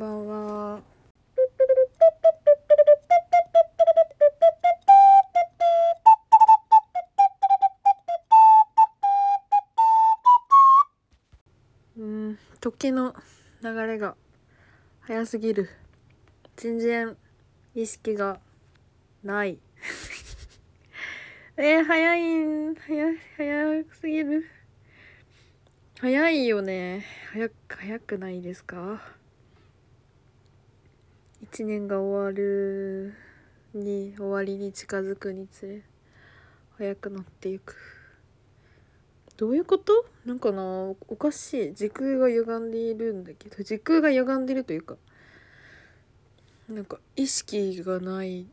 ばんは。うん、時の流れが早すぎる。全然意識がない。えー、早いん、早、早すぎる。早いよね。早く、早くないですか？一年が終わるに、終わりに近づくにつれ、早くなっていく。どういうこと？なんかなおかしい。時空が歪んでいるんだけど、時空が歪んでるというか、なんか意識がない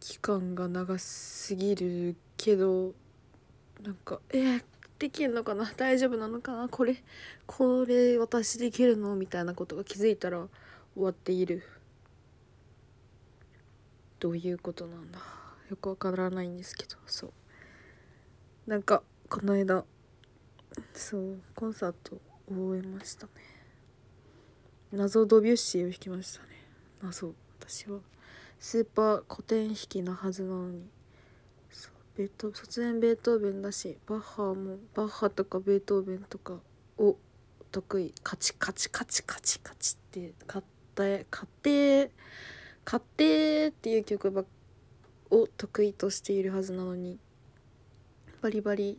期間が長すぎるけど、なんか、えー、できるのかな？大丈夫なのかな？これこれ私できるの？みたいなことが気づいたら終わっている。どういうことなんだ。よくわからないんですけどそう。なんかこの間そうコンサートを終えましたね。謎ドビュッシーを弾きましたね。謎私は。スーパー古典弾きなはずなのに。ベート卒園ベートーベンだしバッハもバッハとかベートーベンとかを得意。カチカチカチカチカチって買った買って買ってっていう曲ばを得意としているはずなのにバリバリ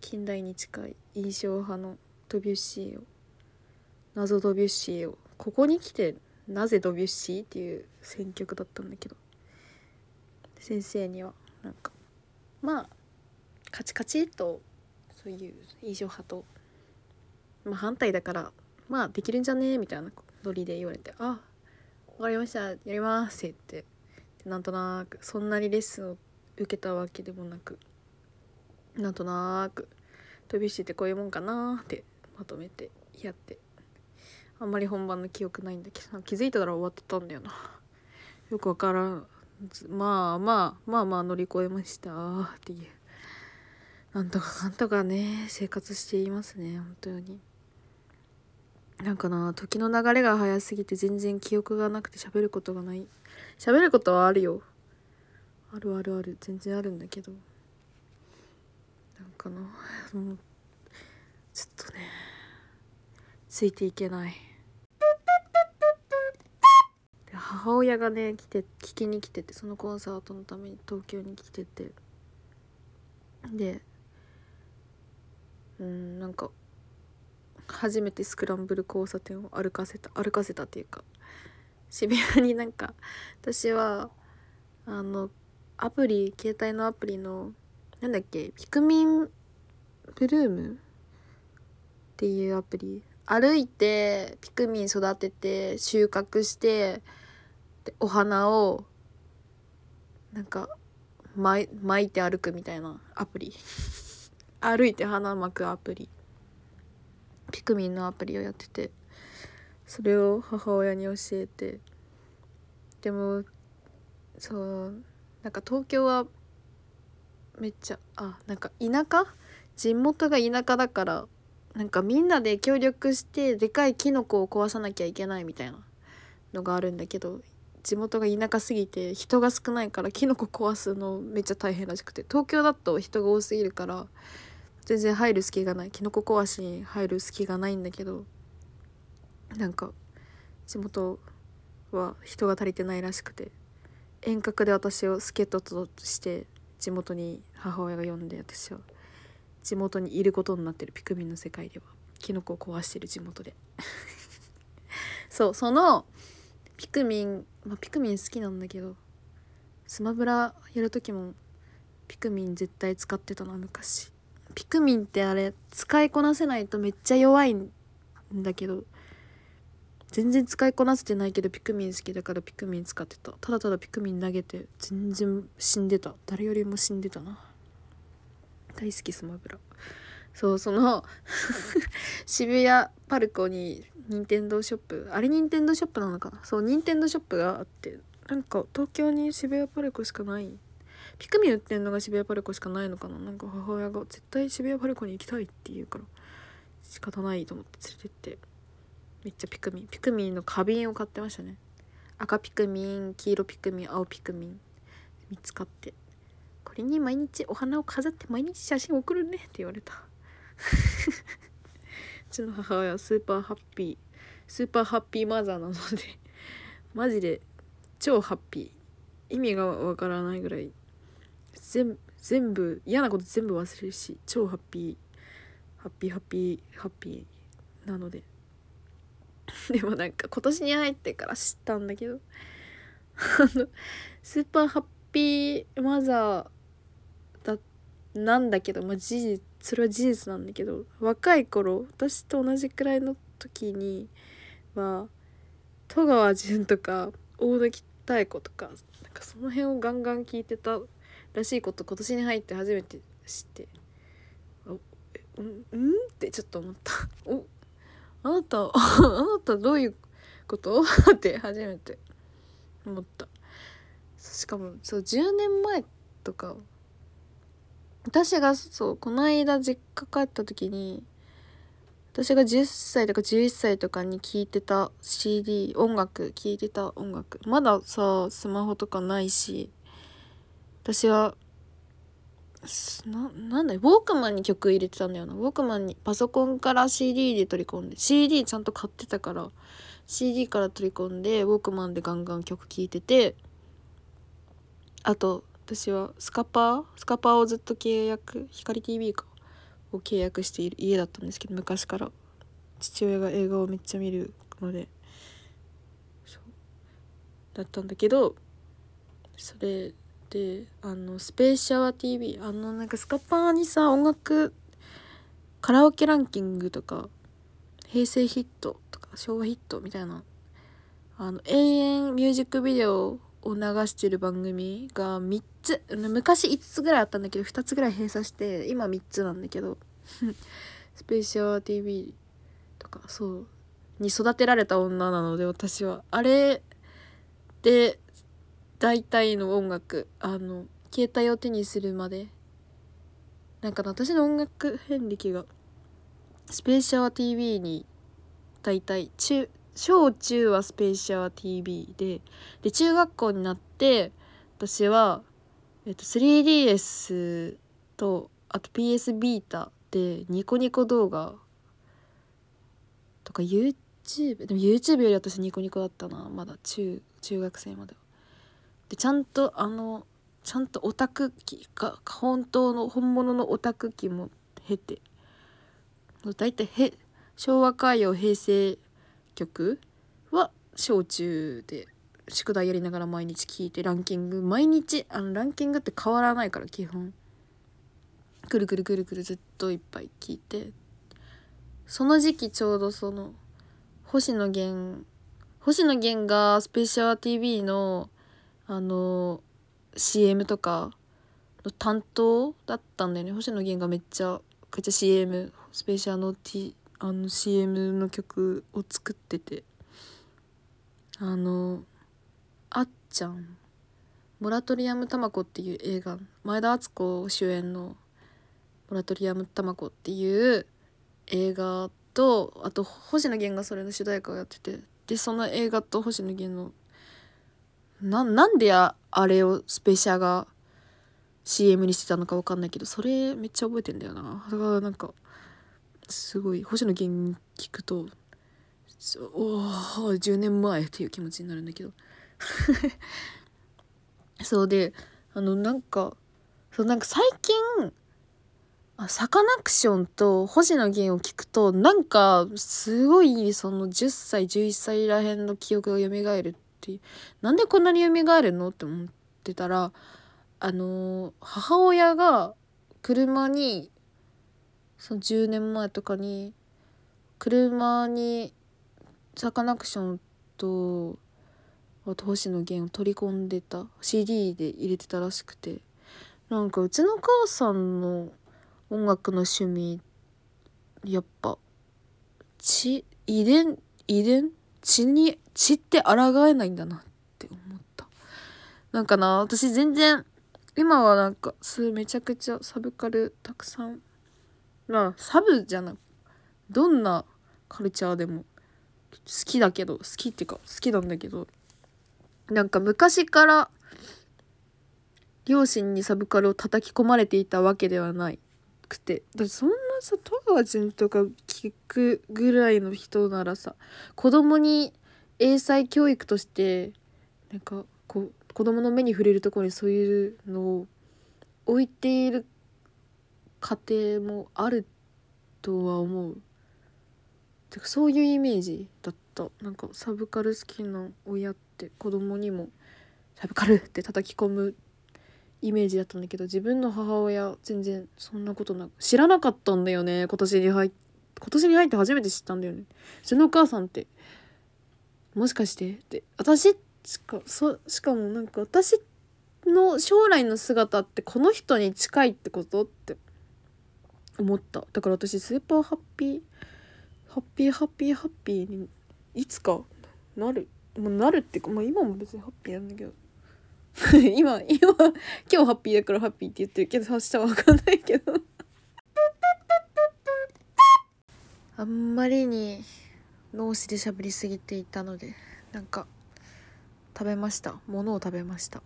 近代に近い印象派のドビュッシーを謎ドビュッシーをここに来てなぜドビュッシーっていう選曲だったんだけど先生にはなんかまあカチカチとそういう印象派と、まあ、反対だからまあできるんじゃね？えみたいなノリで言われて「あわかりましたやります」って言ってなんとなくそんなにレッスンを受けたわけでもなくなんとなく飛びしててこういうもんかなってまとめてやってあんまり本番の記憶ないんだけど気づいたら終わってたんだよな。よくわからん。まあまあまあまあ乗り越えましたっていう。なんとかかんとかね生活していますね本当に。なんかな時の流れが早すぎて全然記憶がなくて喋ることがない。喋ることはあるよ。あるあるある。全然あるんだけど。なんかなもうちょっとねついていけない。母親がね来て聞きに来ててそのコンサートのために東京に来てて。でうんなんか初めてスクランブル交差点を歩かせた歩かせたっていうか渋谷になんか私はあのアプリ携帯のアプリのなんだっけピクミンブルームっていうアプリ。歩いてピクミン育てて収穫してでお花をなんか巻巻いて歩くみたいなアプリ。歩いて花巻くアプリ。ピクミンのアプリをやっててそれを母親に教えてでもそうなんか東京はめっちゃあなんか田舎？地元が田舎だからなんかみんなで協力してでかいキノコを壊さなきゃいけないみたいなのがあるんだけど地元が田舎すぎて人が少ないからキノコ壊すのめっちゃ大変らしくて東京だと人が多すぎるから全然入る隙がない。キノコ壊しに入る隙がないんだけどなんか地元は人が足りてないらしくて遠隔で私を助っ人として地元に母親が呼んで私は地元にいることになってる。ピクミンの世界では。キノコを壊してる地元で。そうそのピクミン、まあ、ピクミン好きなんだけどスマブラやる時もピクミン絶対使ってたな昔。ピクミンってあれ使いこなせないとめっちゃ弱いんだけど全然使いこなせてないけどピクミン好きだからピクミン使ってた。ただただピクミン投げて全然死んでた。誰よりも死んでたな。大好きスマブラ。そうその 渋谷パルコに任天堂ショップあれ任天堂ショップなのかな。そう任天堂ショップがあってなんか東京に渋谷パルコしかない。ピクミン売ってんのが渋谷パルコしかないのかな。なんか母親が絶対渋谷パルコに行きたいって言うから仕方ないと思って連れてって。めっちゃピクミン。ピクミンの花瓶を買ってましたね。赤ピクミン黄色ピクミン青ピクミン。3つ買って。これに毎日お花を飾って毎日写真送るねって言われた。うちの母親はスーパーハッピー。スーパーハッピーマザーなので。マジで超ハッピー。意味がわからないぐらい全全部嫌なこと全部忘れるし超ハッピーハッピーハッピーハッピーなので。でもなんか今年に入ってから知ったんだけどあのスーパーハッピーマザーだなんだけどまあ事実それは事実なんだけど若い頃私と同じくらいの時には戸川純とか大貫妙子とかなんかその辺をガンガン聞いてたらしいこと今年に入って初めて知って。あえうんうんってちょっと思った。おあなた あなたどういうこと？って初めて思った。しかもそう10年前とか私がそうこの間実家帰った時に私が10歳とか11歳とかに聴いてた CD 音楽聴いてた音楽。まださスマホとかないし私はななんだウォークマンに曲入れてたんだよな。ウォークマンにパソコンから CD で取り込んで CD ちゃんと買ってたから CD から取り込んでウォークマンでガンガン曲聴いててあと私はスカパー？スカパーをずっと契約光 TV かを契約している家だったんですけど昔から。父親が映画をめっちゃ見るのでそうだったんだけどそれであのスペーシャワー TV あのなんかスカパーにさ音楽カラオケランキングとか平成ヒットとか昭和ヒットみたいなあの永遠ミュージックビデオを流してる番組が3つ昔5つぐらいあったんだけど2つぐらい閉鎖して今3つなんだけど スペーシャル TV とかそうに育てられた女なので私は。あれで大体の音楽あの携帯を手にするまでなんか私の音楽遍歴がスペーシャル TV に大体中小中はスペーシャー TV でで中学校になって私は、えっと、3DS とあと PS ビータでニコニコ動画とか YouTube でも YouTube より私ニコニコだったなまだ中中学生までは。でちゃんとあのちゃんとオタク機が本当の本物のオタク機も経て大体へ昭和歌謡平成曲は小中で宿題やりながら毎日聞いてランキング毎日あのランキングって変わらないから基本。くるくるくるくるずっといっぱい聞いてその時期ちょうどその星野源星野源がスペシャル TV のあの CM とかの担当だったんだよね。星野源がめっちゃめっちゃ CM スペシャルの T あの CM の曲を作ってて。あのあっちゃん。モラトリアムたまこっていう映画。前田敦子主演のモラトリアムたまこっていう映画とあと星野源がそれの主題歌をやってて。でその映画と星野源のななんであれをスペシャが CM にしてたのか分かんないけどそれめっちゃ覚えてんだよな。だからなんかすごい星野源聞くとおお10年前っていう気持ちになるんだけど。そうであのなんかそうなんか最近サカナクションと星野源を聞くとなんかすごいその10歳11歳らへんの記憶が蘇るってなんでこんなに蘇るのって思ってたらあの母親が車にその10年前とかに車にサカナクションとあと星野源を取り込んでた CD で入れてたらしくて。なんかうちの母さんの音楽の趣味やっぱ血遺伝遺伝血に血って抗えないんだなって思った。なんかな私全然今はなんかすめちゃくちゃサブカルたくさん。まあサブじゃなくどんなカルチャーでも好きだけど好きっていうか好きなんだけどなんか昔から両親にサブカルを叩き込まれていたわけではないくてだってそんなさ川んとか聞くぐらいの人ならさ子供に英才教育としてなんかこう子供の目に触れるところにそういうのを置いている家庭もあるとは思う。てかそういうイメージだった。なんかサブカル好きな親って子供にもサブカルって叩き込むイメージだったんだけど自分の母親全然そんなことなく知らなかったんだよね今年に入って今年に入って初めて知ったんだよね。うちのお母さんってもしかしてって私しかそしかもなんか私の将来の姿ってこの人に近いってことって思った。だから私スーパーハッピーハッピーハッピーハッピーにいつかなるもうなるっていうかまあ今も別にハッピーなんだけど。今今今日ハッピーだからハッピーって言ってるけど明日は分かんないけど。あんまりに脳死で喋りすぎていたのでなんか食べました。ものを食べました。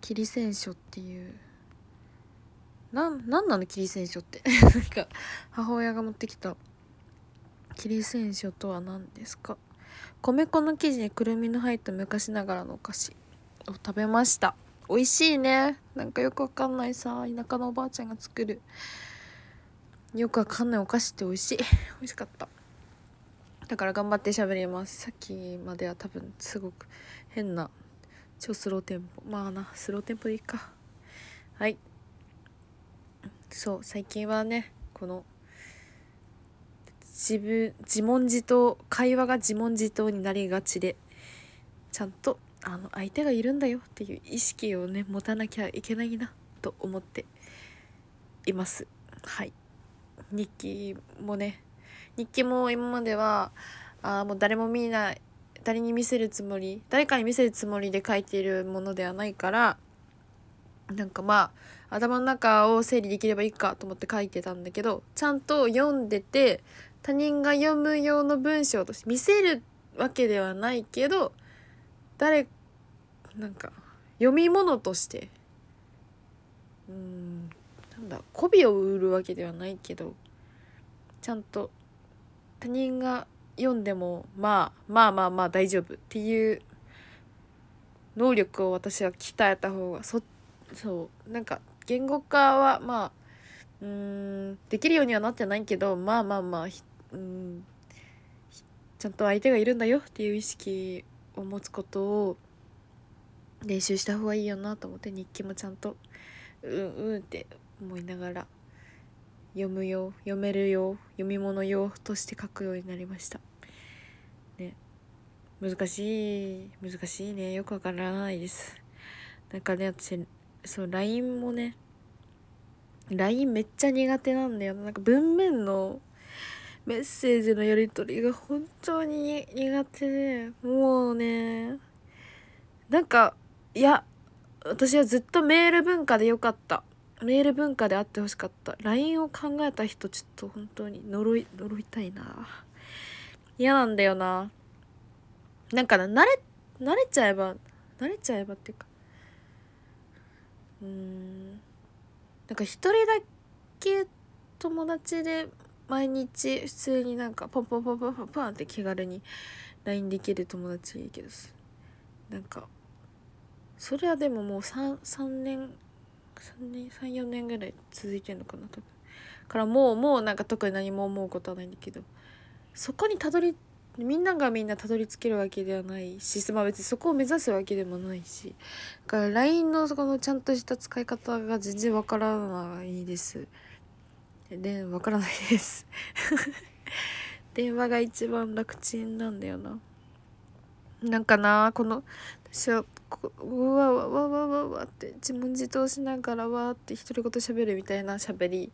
霧戦書っていうなんなんなの霧戦書って？なんか母親が持ってきた。霧戦書とは何ですか？米粉の生地にくるみの入った昔ながらのお菓子。を食べました。美味しいね。なんかよくわかんないさ。田舎のおばあちゃんが作る。よくわかんないお菓子って美味しい。美味しかった。だから頑張って喋ります。さっきまでは多分すごく変な超スローテンポ。まあなスローテンポでいいか。はい。そう最近はねこの自分自問自答会話が自問自答になりがちでちゃんとあの相手がいるんだよっていう意識をね持たなきゃいけないなと思っています。はい。日記もね日記も今まではあもう誰も見ない誰に見せるつもり誰かに見せるつもりで書いているものではないからなんかまあ頭の中を整理できればいいかと思って書いてたんだけどちゃんと読んでて他人が読む用の文章として見せるわけではないけど誰なんか読み物として。うんなんだ媚びを売るわけではないけどちゃんと他人が読んでもまあまあまあまあ大丈夫っていう能力を私は鍛えた方がそそうなんか言語化はまあうんできるようにはなってないけどまあまあまあうんちゃんと相手がいるんだよっていう意識を持つことを練習した方がいいよなと思って日記もちゃんとうんうんって思いながら読むよ読めるよ読み物用として書くようになりました。ね。難しい難しいね。よくわからないです。なんかね私そう LINE もね LINE めっちゃ苦手なんだよなんか文面のメッセージのやり取りが本当に苦手でもうねなんかいや私はずっとメール文化でよかった。メール文化であってほしかった。LINE を考えた人ちょっと本当に呪い呪いたいな。嫌なんだよな。なんかな慣れ慣れちゃえば慣れちゃえばっていうか。うん。なんか一人だけ友達で毎日普通になんかポンポンポンポンポンポンって気軽に LINE できる友達いいけどなんかそれはでももう 3, 3年3年34年ぐらい続いてんのかな多分。からもうもうなんか特に何も思うことはないんだけど。そこにたどりみんながみんなたどり着けるわけではないし、まあ、別にそこを目指すわけでもないし。だから LINE のそこのちゃんとした使い方が全然わからないです。でわからないです。電話が一番楽ちんなんだよな。なんかなこの私はうわわわわわわって自問自答しながらわーって独り言喋るみたいな喋り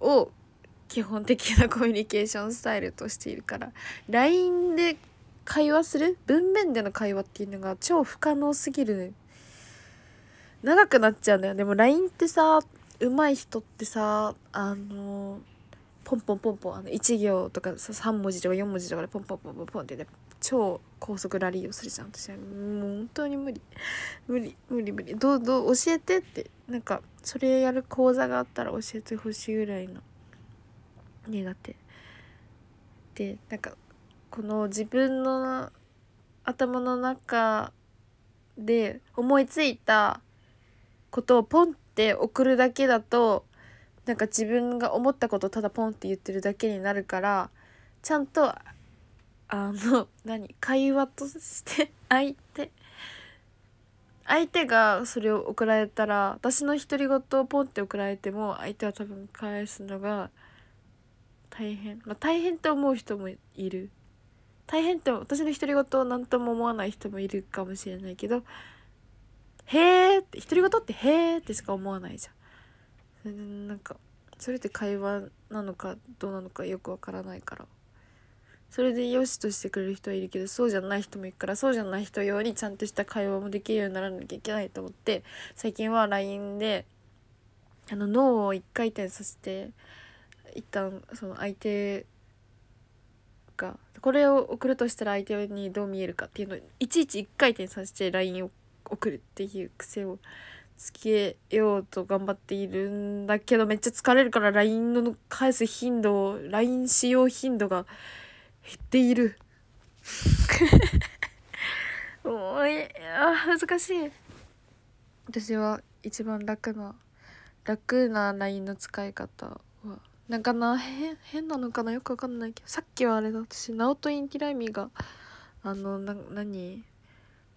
を基本的なコミュニケーションスタイルとしているから。LINE で会話する？文面での会話っていうのが超不可能すぎる。長くなっちゃうんだよ。でも LINE ってさ上手い人ってさあのポンポンポンポンあの1行とか3文字とか4文字とかでポンポンポンポンポンってね超高速ラリーをするじゃん。私はもう本当に無理。無理無理無理。どうどう教えてって。なんかそれやる講座があったら教えてほしいぐらいの。苦手。でなんかこの自分の頭の中で思いついたことをポンって送るだけだとなんか自分が思ったことただポンって言ってるだけになるからちゃんとあの何会話として 相手相手がそれを送られたら私の独り言をポンって送られても相手は多分返すのが大変。まあ大変って思う人もいる。大変って私の独り言を何とも思わない人もいるかもしれないけど「へえ」って独り言って「へえ」ってしか思わないじゃん。なんかそれって会話なのかどうなのかよくわからないからそれで良しとしてくれる人はいるけどそうじゃない人もいるからそうじゃない人用にちゃんとした会話もできるようにならなきゃいけないと思って最近は LINE であの脳を一回転させて一旦その相手がこれを送るとしたら相手にどう見えるかっていうのをいちいち一回転させて LINE を送るっていう癖をつけようと頑張っているんだけどめっちゃ疲れるから LINE の返す頻度 LINE 使用頻度が減っている。もういあ難しい。私は一番楽な楽な LINE の使い方はなんかな変変なのかなよくわかんないけどさっきはあれだ私ナオトインティライミがあのな何？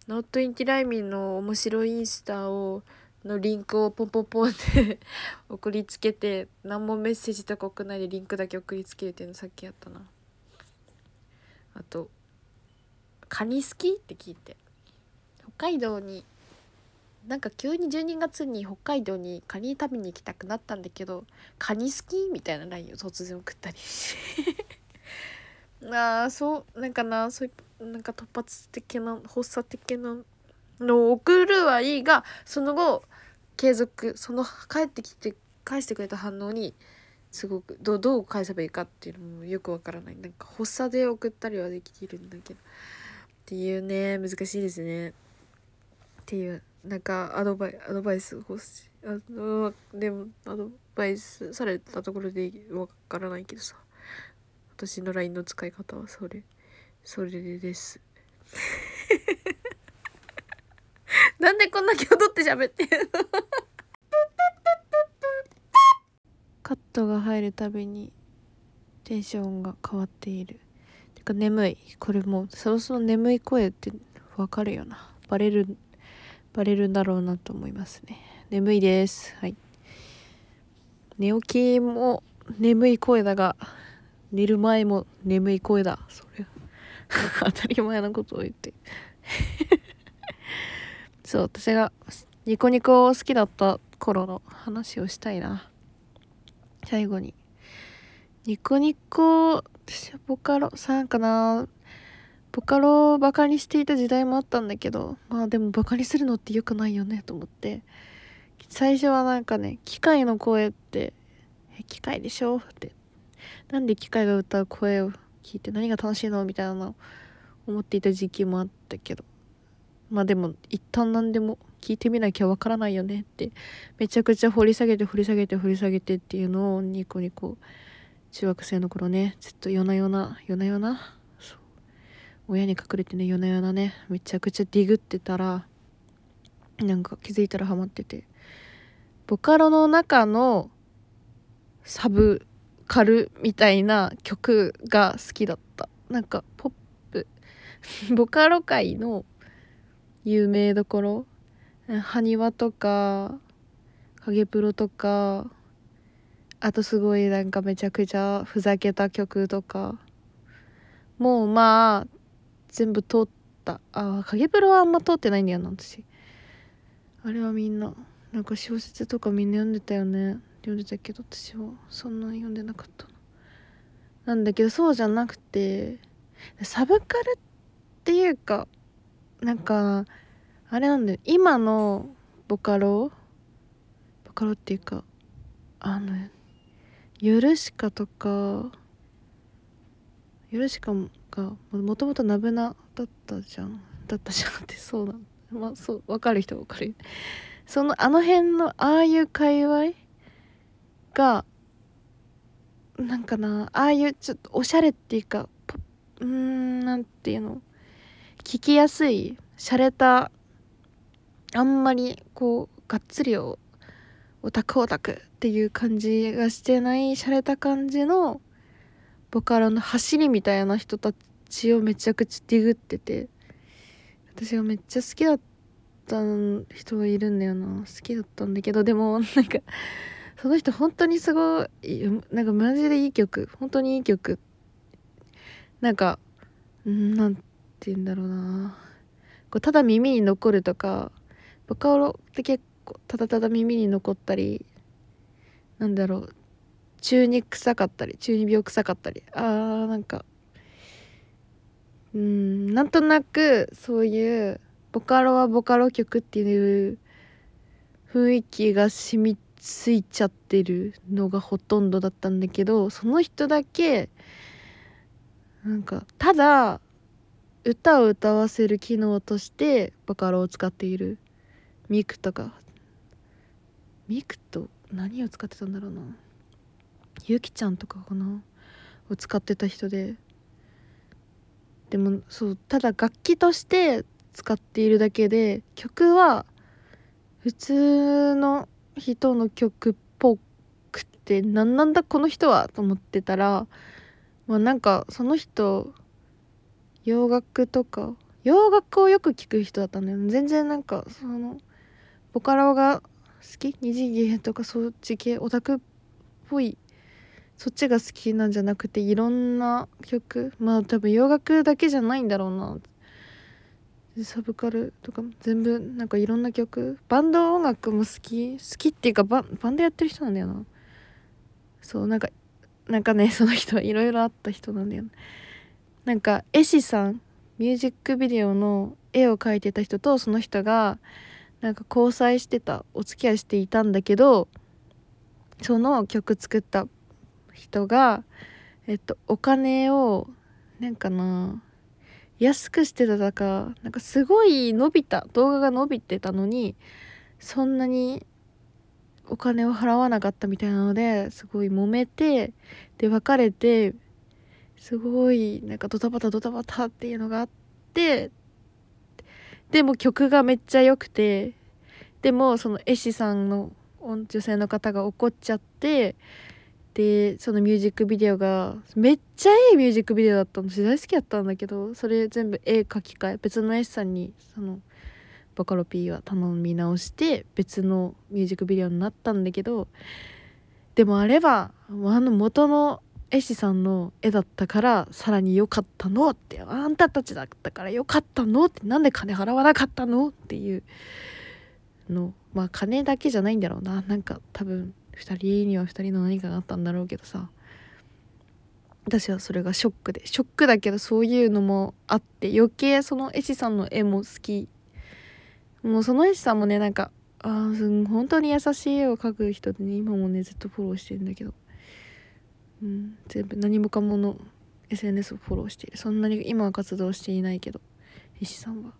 ナオトインティライミンの面白いインスタをのリンクをポンポンポンって送りつけて何もメッセージとか送らないでリンクだけ送りつけるっていうのさっきやったなあと「カニ好き?」って聞いて北海道になんか急に12月に北海道にカニ食べに行きたくなったんだけど「カニ好き?」みたいな LINE を突然送ったりして ああそうなんかなそういうなんか突発的な発作的なのを送るはいいがその後継続その帰ってきて返してくれた反応にすごくどどう返せばいいかっていうのもよくわからない。なんか発作で送ったりはできるんだけど。っていうね難しいですね。っていうなんかアドバイアドバイス欲しい。あのでもアドバイスされたところでわからないけどさ。私の LINE の使い方はそれ。それです。なんでこんな気を取って喋ってるの？カットが入るたびにテンションが変わっている。てか眠い。これもうそろそろ眠い声ってわかるよな。バレるバレるんだろうなと思いますね。眠いです。はい。寝起きも眠い声だが寝る前も眠い声だ。それ 当たり前のことを言って。そう私がニコニコ好きだった頃の話をしたいな。最後に。ニコニコ私はボカロさんかな。ボカロをバカにしていた時代もあったんだけどまあでもバカにするのって良くないよねと思って。最初はなんかね機械の声って「機械でしょ?」って。なんで機械が歌う声を聞いて何が楽しいのみたいなの思っていた時期もあったけど。まあでも一旦何でも聞いてみなきゃわからないよねってめちゃくちゃ掘り下げて掘り下げて掘り下げてっていうのをニコニコ中学生の頃ね。ずっと夜な夜な夜な夜な親に隠れてね夜な夜な。ねめちゃくちゃディグってたらなんか気づいたらハマってて。ボカロの中のサブカルみたいな曲が好きだった。なんかポップ。ボカロ界の有名どころ？埴輪とか影プロとかあとすごいなんかめちゃくちゃふざけた曲とか。もうまあ全部通った。あ影プロはあんま通ってないんだよな私。あれはみんな。なんか小説とかみんな読んでたよね。読んでたけど私はそんな読んでなかったなんだけどそうじゃなくてサブカルっていうかなんかあれなんだよ。今のボカロ？ボカロっていうかあのヨルシカとかヨルシカがもともとナブナだったじゃん。だったじゃんってそうなのまあそう分かる人は分かる。そのあの辺のああいう界隈？がなんかなああいうちょっとおしゃれっていうかうーんなんていうの？聞きやすい洒落たあんまりこうがっつりをオタクオタクっていう感じがしてない洒落た感じのボカロの走りみたいな人たちをめちゃくちゃディグってて私がめっちゃ好きだった人がいるんだよな。好きだったんだけどでもなんかその人本当にすごいなんかマジでいい曲本当にいい曲。なんかなんて言うんだろうな。こうただ耳に残るとかボカロって結構ただただ耳に残ったりなんだろう。中に臭かったり中二病臭かったり。あーなんかうんなんとなくそういうボカロはボカロ曲っていう雰囲気が染みてついちゃってるのがほとんどだったんだけどその人だけなんかただ歌を歌わせる機能としてボカロを使っている。ミクとか。ミクと何を使ってたんだろうな。ゆきちゃんとかかな。を使ってた人で。でもそうただ楽器として使っているだけで曲は普通の人の曲っぽくて何なんだこの人はと思ってたらまあなんかその人洋楽とか洋楽をよく聴く人だったんだよ全然なんかそのボカロが好き？二次元とかそっち系オタクっぽいそっちが好きなんじゃなくていろんな曲？まあ多分洋楽だけじゃないんだろうなサブカルとか全部なんかいろんな曲。バンド音楽も好き。好きっていうかババンドやってる人なんだよな。そうなんかなんかね その人はいろいろあった人なんだよね。なんか絵師さんミュージックビデオの絵を描いてた人とその人がなんか交際してたお付き合いしていたんだけどその曲作った人がえっとお金をなんかな安くしてただかなんかすごい伸びた動画が伸びてたのにそんなにお金を払わなかったみたいなのですごい揉めてで別れてすごいなんかドタバタドタバタっていうのがあってでも曲がめっちゃ良くてでもその絵師さんの女性の方が怒っちゃってでそのミュージックビデオがめっちゃいいミュージックビデオだったの私大好きだったんだけどそれ全部絵描き換え別の絵師さんにそのボカロ P は頼み直して別のミュージックビデオになったんだけどでもあれはあの元の絵師さんの絵だったからさらに良かったのってあんたたちだったから良かったのってなんで金払わなかったのっていうのまあ金だけじゃないんだろうな。なんか多分2人には2人の何かがあったんだろうけどさ。私はそれがショックで。ショックだけどそういうのもあって余計その絵師さんの絵も好き。もうその絵師さんもねなんかあ本当に優しい絵を描く人でね今もねずっとフォローしてるんだけど。うん全部何もかもの SNS をフォローしている。そんなに今は活動していないけど絵師さんは。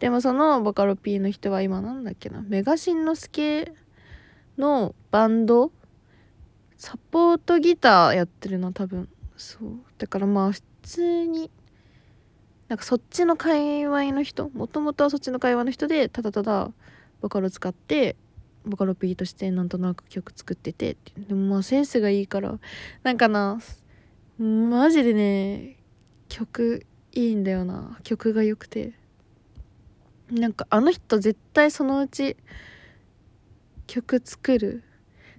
でもそのボカロ P の人は今なんだっけな。メガシンの助のバンドサポートギターやってるな多分。そう。だからまあ普通になんかそっちの界隈の人もともとはそっちの界隈の人でただただボカロ使ってボカロ P としてなんとなく曲作っててでもまあセンスがいいからなんかなマジでね曲いいんだよな。曲が良くて。なんかあの人絶対そのうち曲作る。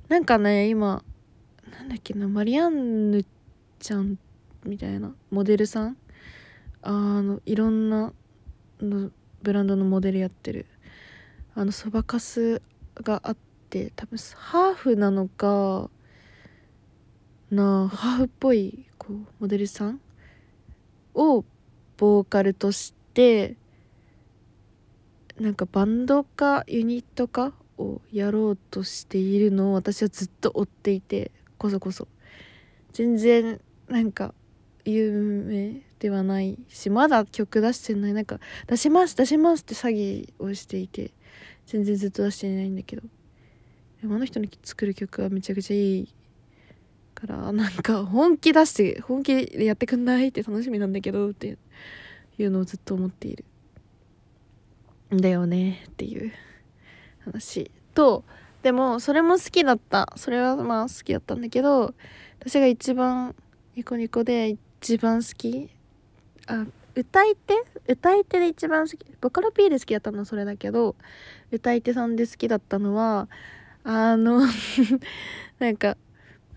なんかね今なんだっけなマリアンヌちゃんみたいなモデルさん？あのいろんなのブランドのモデルやってる。あのそばかすがあって多分ハーフなのかなハーフっぽいこうモデルさん？をボーカルとしてなんかバンドかユニットか？をやろうとしているのを私はずっと追っていてこそこそ。全然なんか有名ではないしまだ曲出してない。なんか出します出しますって詐欺をしていて全然ずっと出していないんだけど。でもあの人の作る曲はめちゃくちゃいいからなんか本気出して本気でやってくんないって楽しみなんだけどっていうのをずっと思っている。んだよねっていう。話とでもそれも好きだった。それはまあ好きだったんだけど私が一番ニコニコで一番好き。あ歌い手？歌い手で一番好き。ボカロ P で好きだったのはそれだけど。歌い手さんで好きだったのはあの なんか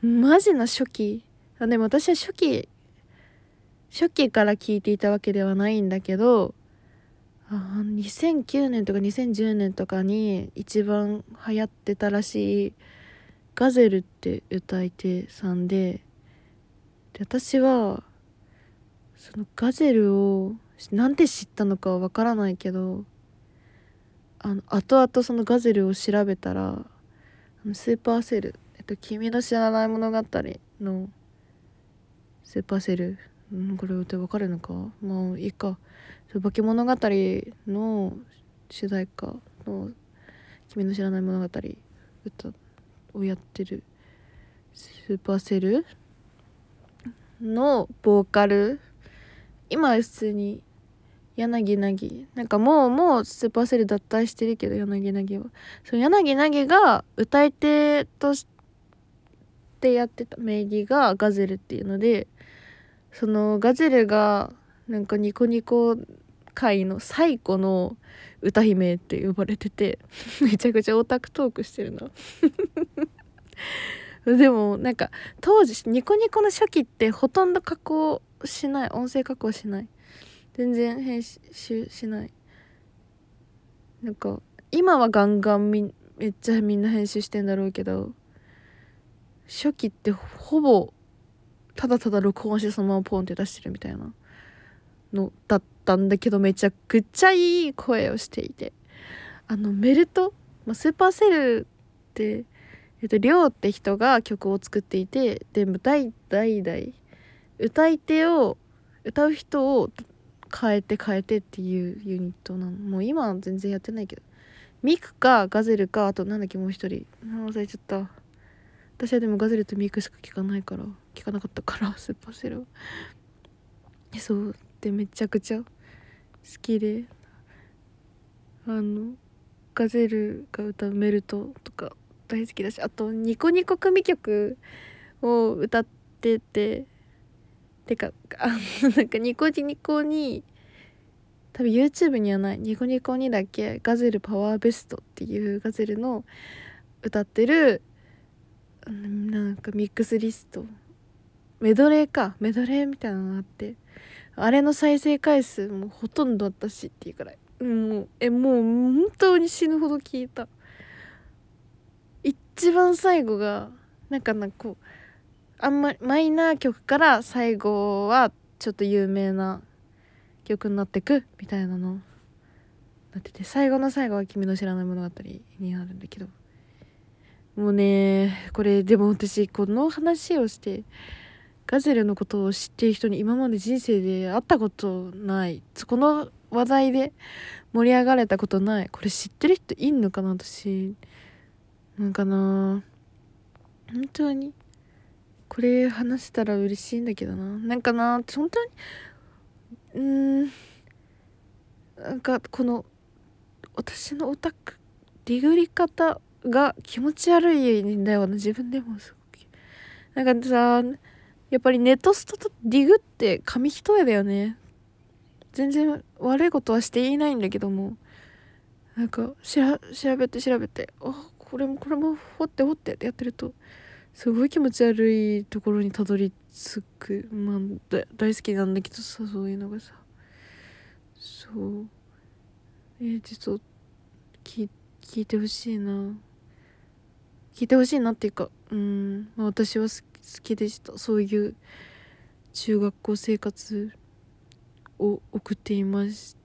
マジな初期。でも私は初期初期から聞いていたわけではないんだけどあ2009年とか2010年とかに一番流行ってたらしいガゼルって歌い手さんでで私はそのガゼルをなんで知ったのかはわからないけどあの後々そのガゼルを調べたらスーパーセル、えっと「君の知らない物語」のスーパーセル、うん、これ歌わかるのか？まあいいか「化物語」の主題歌の「君の知らない物語」歌をやってるスーパーセルのボーカル。今は普通に柳凪なんかもうもうスーパーセル脱退してるけど柳凪は。その柳凪が歌い手としてやってた名義がガゼルっていうのでそのガゼルがなんかニコニコ界の最古の歌姫って呼ばれてて めちゃくちゃオタクトークしてるな。でもなんか当時ニコニコの初期ってほとんど加工しない音声加工しない。全然編集しない。なんか今はガンガンみめっちゃみんな編集してんだろうけど初期ってほぼただただ録音してそのままポンって出してるみたいなのだったんだけどめちゃくちゃいい声をしていて。あのメルト、まあ、スーパーセルってえっと、りょうって人が曲を作っていてで代代々歌い手を歌う人を変えて変えてっていうユニットなの。もう今は全然やってないけど。ミクかガゼルかあとなんだっけもう一人。忘れちゃった。私はでもガゼルとミクしか聞かないから。聞かなかったから スーパーセルそうでめちゃくちゃ好きであのガゼルが歌う「メルト」とか大好きだしあとニコニコ組曲を歌ってててかあなんかニコニコに多分 YouTube にはないニコニコにだけガゼルパワーベストっていうガゼルの歌ってるなんかミックスリストメドレーかメドレーみたいなのがあってあれの再生回数もほとんど私っていうくらい。もうえもう本当に死ぬほど聞いた。一番最後がなんかなんかこうあんまりマイナー曲から最後はちょっと有名な曲になってくみたいなの。なってて最後の最後は「君の知らない物語」になるんだけど。もうねこれでも私この話をしてガゼルのことを知っている人に今まで人生で会ったことない。この話題で盛り上がれたことない。これ知ってる人いんのかな私。なんかな。本当に。これ話したら嬉しいんだけどな。なんかな。本当に。うーん。なんかこの私のオタクディグり方が気持ち悪いんだよな自分でもすごく。なんかさやっぱりネットストとディグって紙一重だよね。全然悪いことはしていないんだけども。なんか調べて調べて。あこれもこれも掘って掘ってってやってるとすごい気持ち悪いところにたどり着く。まあ大好きなんだけどさそういうのがさ。そう。えー、ちょっと聞聞いてほしいな。聞いてほしいなっていうかうん、まあ、私は好きでした。そういう中学校生活を送っていました。